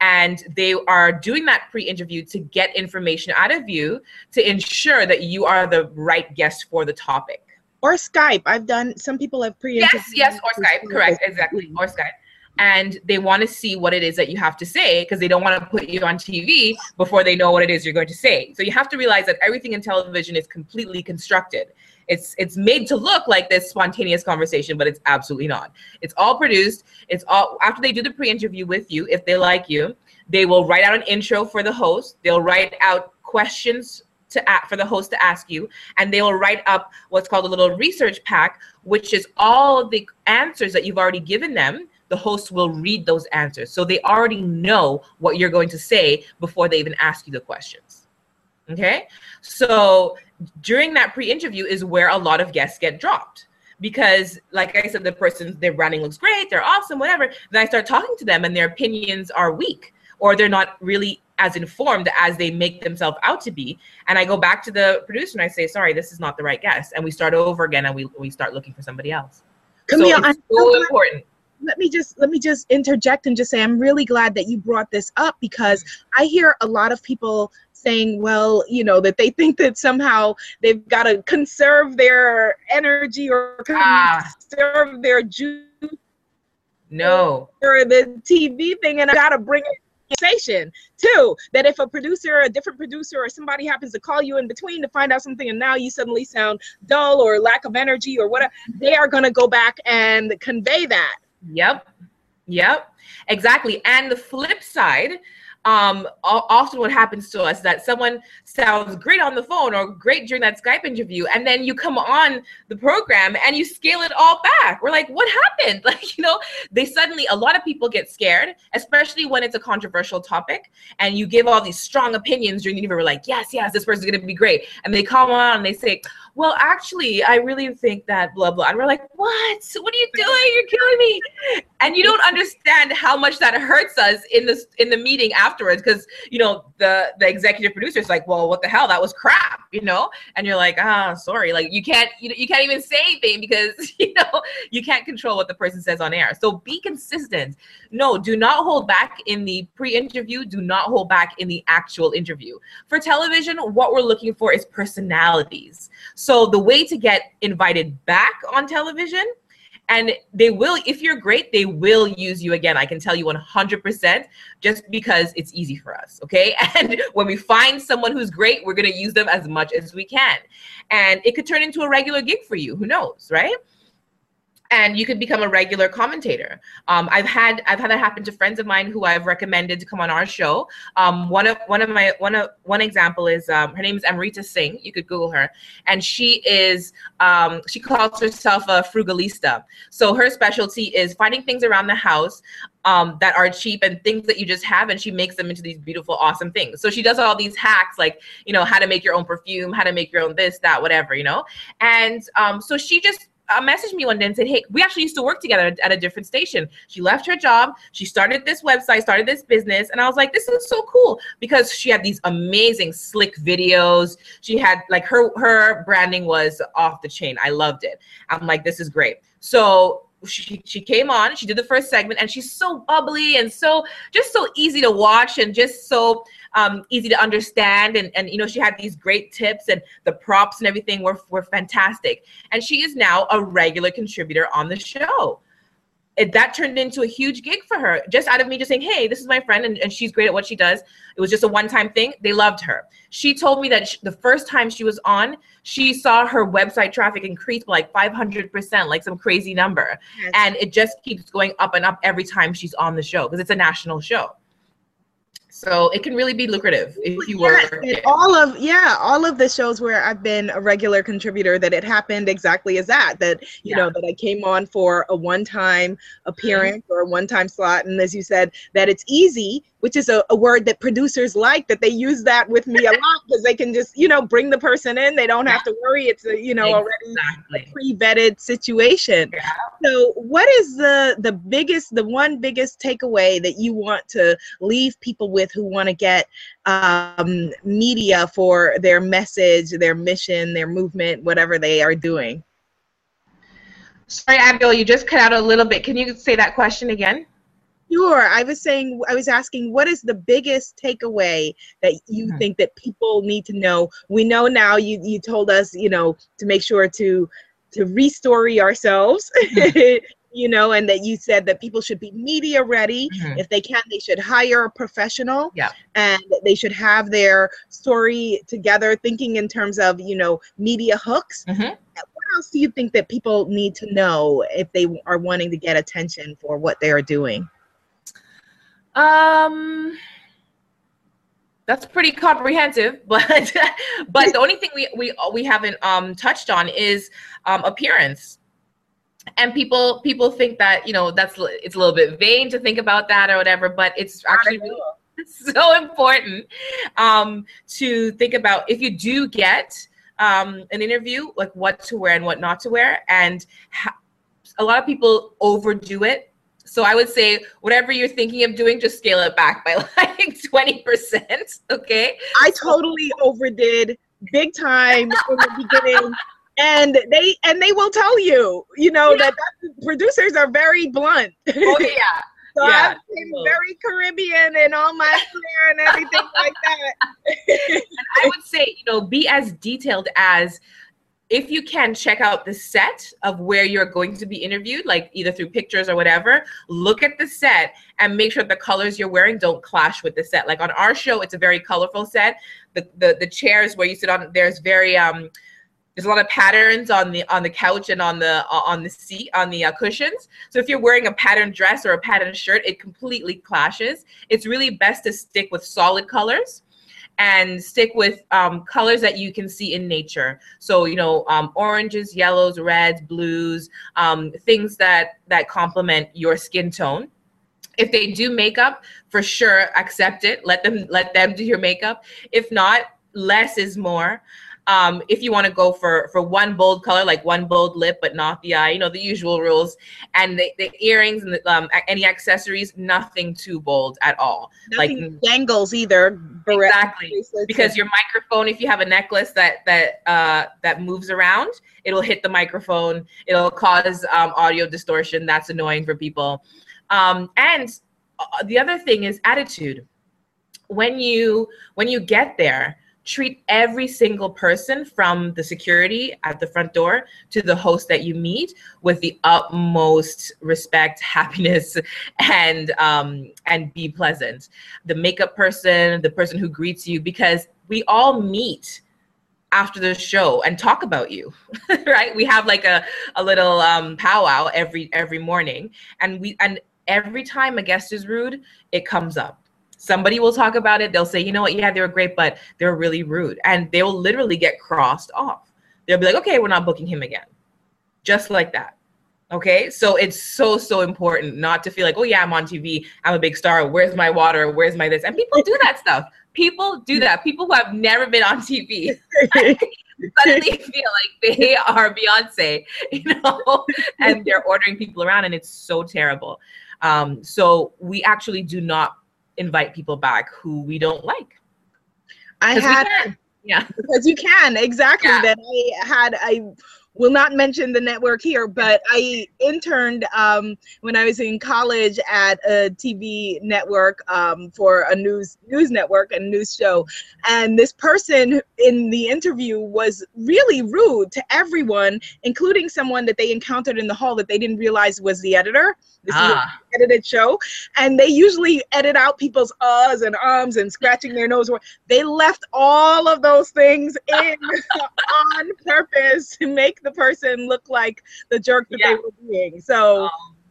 And they are doing that pre interview to get information out of you to ensure that you are the right guest for the topic. or skype i've done some people have pre Yes, yes, or Skype, correct, exactly, or Skype. And they want to see what it is that you have to say because they don't want to put you on TV before they know what it is you're going to say. So you have to realize that everything in television is completely constructed. It's it's made to look like this spontaneous conversation, but it's absolutely not. It's all produced. It's all after they do the pre-interview with you, if they like you, they will write out an intro for the host. They'll write out questions to a- for the host to ask you, and they will write up what's called a little research pack, which is all the answers that you've already given them. The host will read those answers, so they already know what you're going to say before they even ask you the questions. Okay, so during that pre-interview is where a lot of guests get dropped. Because like i said the person their branding looks great they're awesome whatever. Then i start talking to them and their opinions are weak. Or they're not really as informed as they make themselves out to be. And i go back to the producer and i say sorry this is not the right guest. And we start over again and we, we start looking for somebody else. Camille so I'm it's so so glad- important let me just let me just interject and just say I'm really glad that you brought this up because I hear a lot of people saying, well, you know, that they think that somehow they've got to conserve their energy or Ah. conserve their juice no for the TV thing, and I got to bring it conversation too that if a producer a different producer or somebody happens to call you in between to find out something and now you suddenly sound dull or lack of energy or whatever they are going to go back and convey that Yep. Yep. Exactly. And the flip side, um, often what happens to us that someone sounds great on the phone or great during that Skype interview, and then you come on the program and you scale it all back. We're like, what happened? Like, you know, they suddenly a lot of people get scared, especially when it's a controversial topic, and you give all these strong opinions during the interview. We're like, yes, yes, this person's gonna be great, and they come on and they say, well, actually, I really think that blah blah, and we're like, what? What are you doing? You're killing me. And you don't understand how much that hurts us in this in the meeting afterwards because you know the the executive producer is like well what the hell? That was crap you know? And you're like ah sorry. Like you can't you, you can't even say anything because you know you can't control what the person says on air. So be consistent. No do not hold back in the pre-interview. Do not hold back in the actual interview. For television what we're looking for is personalities so the way to get invited back on television and they will if you're great they will use you again. I can tell you 100% just because it's easy for us okay? And when we find someone who's great we're going to use them as much as we can. And it could turn into a regular gig for you. Who knows right and you could become a regular commentator. Um, I've had I've had that happen to friends of mine who I've recommended to come on our show. Um, one of one of my one of one example is um, her name is Amrita Singh. You could Google her, and she is um, she calls herself a frugalista. So her specialty is finding things around the house um, that are cheap and things that you just have, and she makes them into these beautiful, awesome things. So she does all these hacks, like you know how to make your own perfume, how to make your own this, that, whatever, you know. And um, so she just uh, messaged me one day and said, Hey, we actually used to work together at a different station. She left her job. She started this website, started this business. And I was like, This is so cool because she had these amazing, slick videos. She had like her, her branding was off the chain. I loved it. I'm like, This is great. So she she came on she did the first segment and she's so bubbly and so just so easy to watch and just so um, easy to understand. And, and, you know, she had these great tips and the props and everything were, were fantastic. And she is now a regular contributor on the show. It, that turned into a huge gig for her just out of me just saying hey this is my friend and, and she's great at what she does it was just a one-time thing they loved her she told me that she, the first time she was on she saw her website traffic increase by like 500% like some crazy number yes. and it just keeps going up and up every time she's on the show because it's a national show so it can really be lucrative if you were. all of yeah, all of the shows where I've been a regular contributor, that it happened exactly as that. That you yeah. know that I came on for a one-time appearance mm-hmm. or a one-time slot, and as you said, that it's easy which is a, a, word that producers like that they use that with me a lot because they can just you know bring the person in. They don't have to worry. It's a you know exactly. already pre-vetted situation. Yeah. so what is the the biggest the one biggest takeaway that you want to leave people with who want to get um, media for their message their mission their movement whatever they are doing? Sorry Abiola you just cut out a little bit. Can you say that question again Sure. I was saying, I was asking, what is the biggest takeaway that you mm-hmm. think that people need to know? We know now. You you told us, you know, to make sure to to restory ourselves. Mm-hmm. you know, and that you said that people should be media ready. Mm-hmm. If they can, they should hire a professional. Yeah. And they should have their story together, thinking in terms of, you know, media hooks. Mm-hmm. What else do you think that people need to know if they are wanting to get attention for what they are doing? Um, that's pretty comprehensive, but but the only thing we we we haven't um touched on is um appearance. And people people think that you know that's it's a little bit vain to think about that or whatever, but it's actually really, so important um, to think about if you do get um, an interview, like what to wear and what not to wear, and ha- a lot of people overdo it so I would say whatever you're thinking of doing, just scale it back by like 20%. Okay. I totally overdid big time in the beginning. And they and they will tell you, you know, yeah. that, that producers are very blunt. Oh yeah. So yeah, I became very Caribbean and all my flair and everything like that. and I would say, you know, be as detailed as if you can check out the set of where you're going to be interviewed, like either through pictures or whatever, look at the set and make sure the colors you're wearing don't clash with the set. Like on our show, it's a very colorful set. The the, the chairs where you sit on, there's very um there's a lot of patterns on the on the couch and on the on the seat on the uh, cushions. So if you're wearing a patterned dress or a patterned shirt, it completely clashes. It's really best to stick with solid colors and stick with um, colors that you can see in nature. So you know, um, oranges, yellows, reds, blues, um, things that that complement your skin tone. If they do makeup, for sure, accept it. Let them let them do your makeup. If not, less is more. Um, if you want to go for for one bold color, like one bold lip, but not the eye, you know the usual rules. And the, the earrings and the, um, any accessories, nothing too bold at all. Nothing like dangles either. Exactly, because your microphone, if you have a necklace that that uh, that moves around, it'll hit the microphone. It'll cause um, audio distortion. That's annoying for people. Um, and uh, the other thing is attitude. When you when you get there, treat every single person from the security at the front door to the host that you meet with the utmost respect happiness and um, and be pleasant. The makeup person the person who greets you because we all meet after the show and talk about you right? We have like a, a little um, powwow every every morning and we and every time a guest is rude it comes up somebody will talk about it they'll say you know what yeah they were great but they're really rude and they will literally get crossed off they'll be like okay we're not booking him again just like that Okay, so it's so so important not to feel like, oh yeah, I'm on TV, I'm a big star. Where's my water? Where's my this? And people do that stuff. People do that. People who have never been on TV suddenly feel like they are Beyonce, you know, and they're ordering people around, and it's so terrible. Um, so we actually do not invite people back who we don't like. I had, yeah, because you can exactly. Yeah. That I had I will not mention the network here, but I interned um, when I was in college at a TV network um, for a news news network and news show, and this person in the interview was really rude to everyone, including someone that they encountered in the hall that they didn't realize was the editor. This ah. is an edited show, and they usually edit out people's uhs and ums and scratching their nose. They left all of those things in on purpose to make the person look like the jerk that yeah. they were being. So. Oh.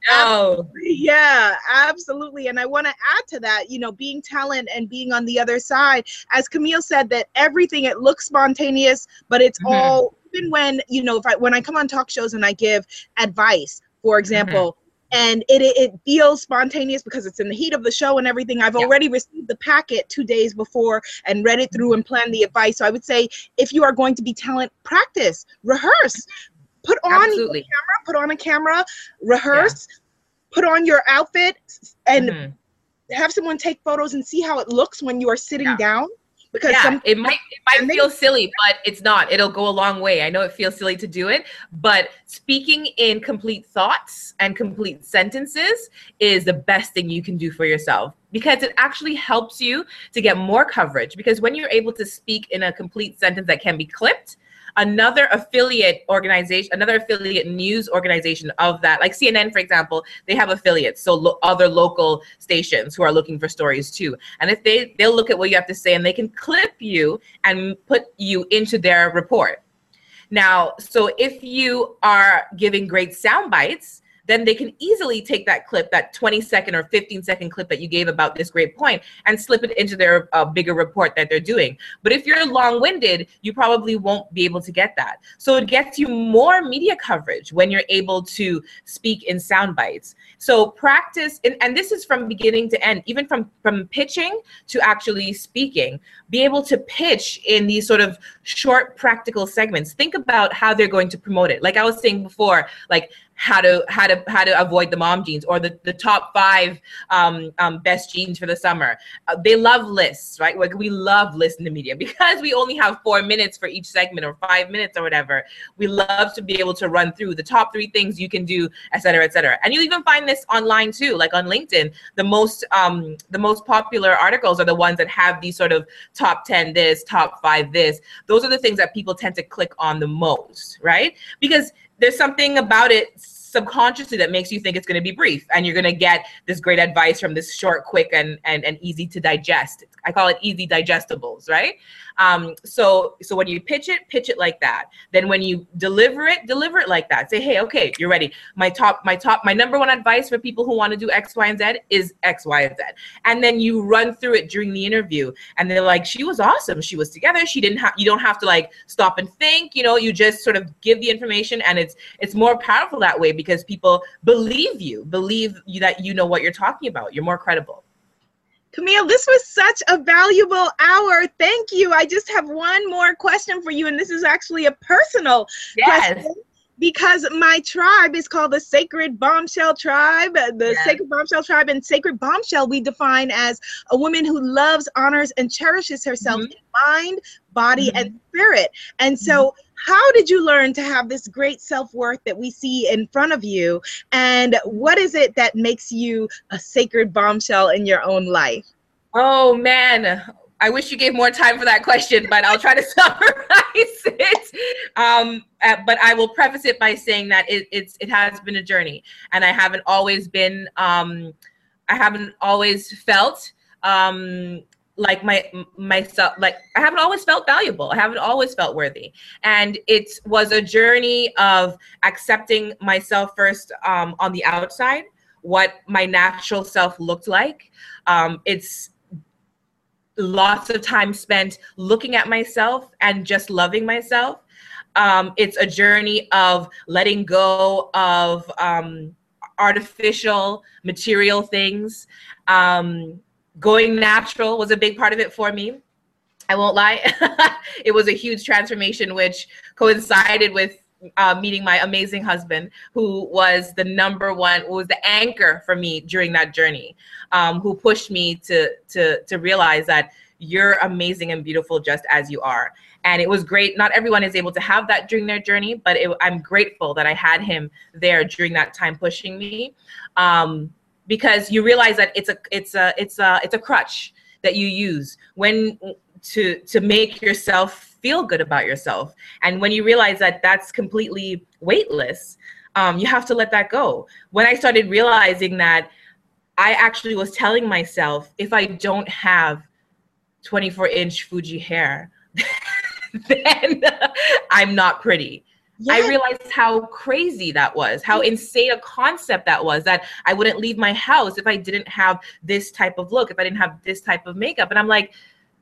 No. Yeah, absolutely. And I want to add to that, you know, being talent and being on the other side. As Camille said, that everything it looks spontaneous, but it's mm-hmm. all even when, you know, if I when I come on talk shows and I give advice, for example, mm-hmm and it, it feels spontaneous because it's in the heat of the show and everything i've yeah. already received the packet two days before and read it through and planned the advice so i would say if you are going to be talent practice rehearse put on Absolutely. camera put on a camera rehearse yeah. put on your outfit and mm-hmm. have someone take photos and see how it looks when you are sitting yeah. down because yeah, some, it might it might feel silly, but it's not. It'll go a long way. I know it feels silly to do it, but speaking in complete thoughts and complete sentences is the best thing you can do for yourself because it actually helps you to get more coverage because when you're able to speak in a complete sentence that can be clipped another affiliate organization, another affiliate news organization of that, like CNN, for example, they have affiliates, so lo- other local stations who are looking for stories too. And if they they'll look at what you have to say and they can clip you and put you into their report. Now, so if you are giving great sound bites, then they can easily take that clip, that 20 second or 15 second clip that you gave about this great point, and slip it into their uh, bigger report that they're doing. But if you're long winded, you probably won't be able to get that. So it gets you more media coverage when you're able to speak in sound bites. So practice, and, and this is from beginning to end, even from, from pitching to actually speaking, be able to pitch in these sort of short practical segments. Think about how they're going to promote it. Like I was saying before, like how to how to how to avoid the mom jeans or the, the top five um, um, best jeans for the summer. Uh, they love lists right? Like we love lists in the media. Because we only have four minutes for each segment or five minutes or whatever we love to be able to run through the top three things you can do et cetera et cetera. And you even find this online too like on linkedin. The most um, the most popular articles are the ones that have these sort of top 10 this top five this. Those are the things that people tend to click on the most right? Because there's something about it subconsciously that makes you think it's going to be brief and you're going to get this great advice from this short quick and, and and easy to digest i call it easy digestibles right um, so so when you pitch it, pitch it like that. Then when you deliver it, deliver it like that. Say, hey, okay, you're ready. My top, my top, my number one advice for people who want to do X, Y, and Z is X, Y, and Z. And then you run through it during the interview, and they're like, she was awesome. She was together. She didn't have. You don't have to like stop and think. You know, you just sort of give the information, and it's it's more powerful that way because people believe you, believe you that you know what you're talking about. You're more credible. Camille, this was such a valuable hour. Thank you. I just have one more question for you, and this is actually a personal yes. question because my tribe is called the Sacred Bombshell Tribe. The yes. Sacred Bombshell Tribe and Sacred Bombshell we define as a woman who loves, honors, and cherishes herself mm-hmm. in mind, body, mm-hmm. and spirit. And so, mm-hmm. How did you learn to have this great self worth that we see in front of you? And what is it that makes you a sacred bombshell in your own life? Oh, man. I wish you gave more time for that question, but I'll try to summarize it. Um, uh, but I will preface it by saying that it, it's it has been a journey, and I haven't always been um, I haven't always felt um, like my myself like i haven't always felt valuable. I haven't always felt worthy. And it was a journey of accepting myself first um, on the outside what my natural self looked like. Um, it's lots of time spent looking at myself and just loving myself. Um, it's a journey of letting go of um, artificial material things. Um, going natural was a big part of it for me. I won't lie. it was a huge transformation, which coincided with uh, meeting my amazing husband, who was the number one, was the anchor for me during that journey, um, who pushed me to to to realize that you're amazing and beautiful just as you are. And it was great. Not everyone is able to have that during their journey, but it, I'm grateful that I had him there during that time pushing me. Um, because you realize that it's a it's a it's a it's a crutch that you use when to to make yourself feel good about yourself. And when you realize that that's completely weightless um, you have to let that go. When i started realizing that i actually was telling myself if i don't have 24 inch fuji hair then i'm not pretty Yes. I realized how crazy that was, how insane a concept that was. That I wouldn't leave my house if I didn't have this type of look, if I didn't have this type of makeup. And I'm like,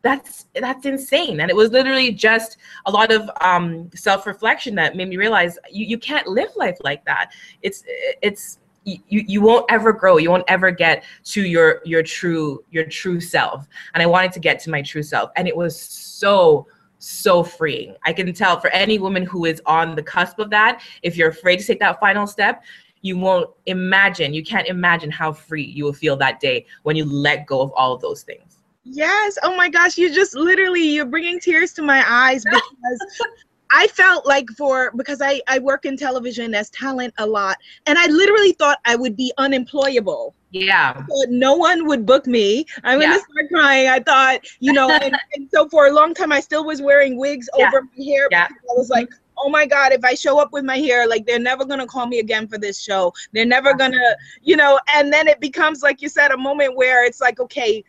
that's that's insane. And it was literally just a lot of um, self-reflection that made me realize you, you can't live life like that. It's it's you, you won't ever grow you won't ever get to your your true your true self and i wanted to get to my true self and it was so so freeing. I can tell for any woman who is on the cusp of that, if you're afraid to take that final step, you won't imagine, you can't imagine how free you will feel that day when you let go of all of those things. Yes. Oh my gosh, you just literally you're bringing tears to my eyes because I felt like for because I I work in television as talent a lot and I literally thought I would be unemployable yeah. no one would book me. I'm yeah. gonna start crying. I thought, you know, and, and, so for a long time I still was wearing wigs yeah. over my hair yeah. I was like, oh my God, if I show up with my hair, like they're never gonna call me again for this show. They're never gonna, you know, and then it becomes like you said, a moment where it's like, okay,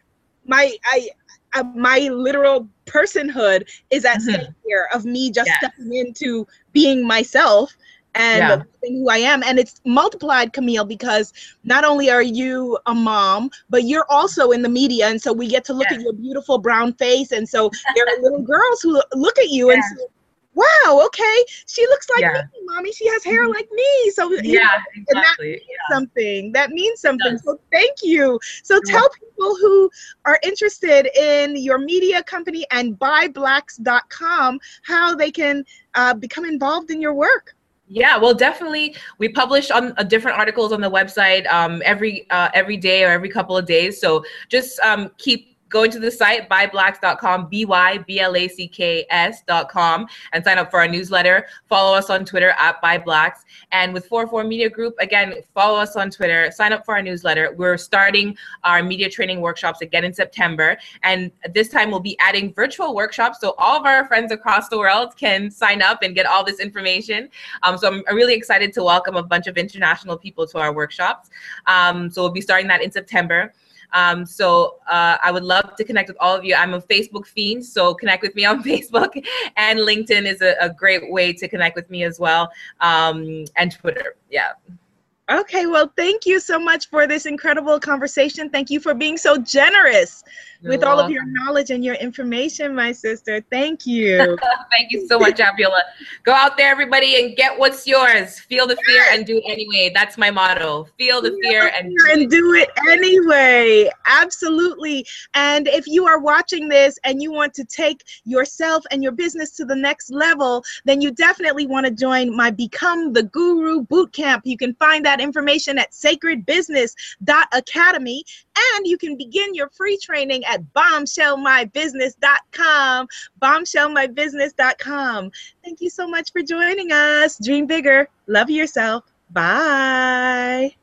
my I uh, my literal personhood is at mm-hmm. stake here of me just yes. stepping into being myself and yeah. who I am. And it's multiplied, Camille, because not only are you a mom, but you're also in the media. And so we get to look yeah. at your beautiful brown face. And so there are little girls who look at you yeah. and say, wow, okay, she looks like me, mommy. She has hair mm-hmm. like me. So yeah, know, exactly. that means something. That means something. So thank you. So tell people who are interested in your media company and byblacks.com how they can uh, become involved in your work. Yeah, well, definitely. We publish on uh, different articles on the website um, every uh, every day or every couple of days. So just um, keep going to the site byblacks.com b-y-b-l-a-c-k-s.com and sign up for our newsletter. Follow us on twitter at byblacks and with 44 media group again follow us on twitter sign up for our newsletter. We're starting our media training workshops again in september and this time we'll be adding virtual workshops so all of our friends across the world can sign up and get all this information. Um, so i'm really excited to welcome a bunch of international people to our workshops. Um, so we'll be starting that in september um, so uh, I would love to connect with all of you. I'm a Facebook fiend, so connect with me on Facebook, and LinkedIn is a, a great way to connect with me as well, um, and Twitter. Yeah. Okay, well, thank you so much for this incredible conversation. Thank you for being so generous You're with welcome. all of your knowledge and your information, my sister. Thank you. thank you so much, Abiola. Go out there, everybody, and get what's yours. Feel the fear and do it anyway. That's my motto. Feel the Feel fear, and, do and do it anyway. Absolutely. And if you are watching this and you want to take yourself and your business to the next level, then you definitely want to join my Become the Guru Bootcamp. You can find that information at sacredbusiness.academy. And you can begin your free training at bombshellmybusiness.com. Bombshellmybusiness.com. Thank you so much for joining us. Dream bigger. Love yourself. Bye.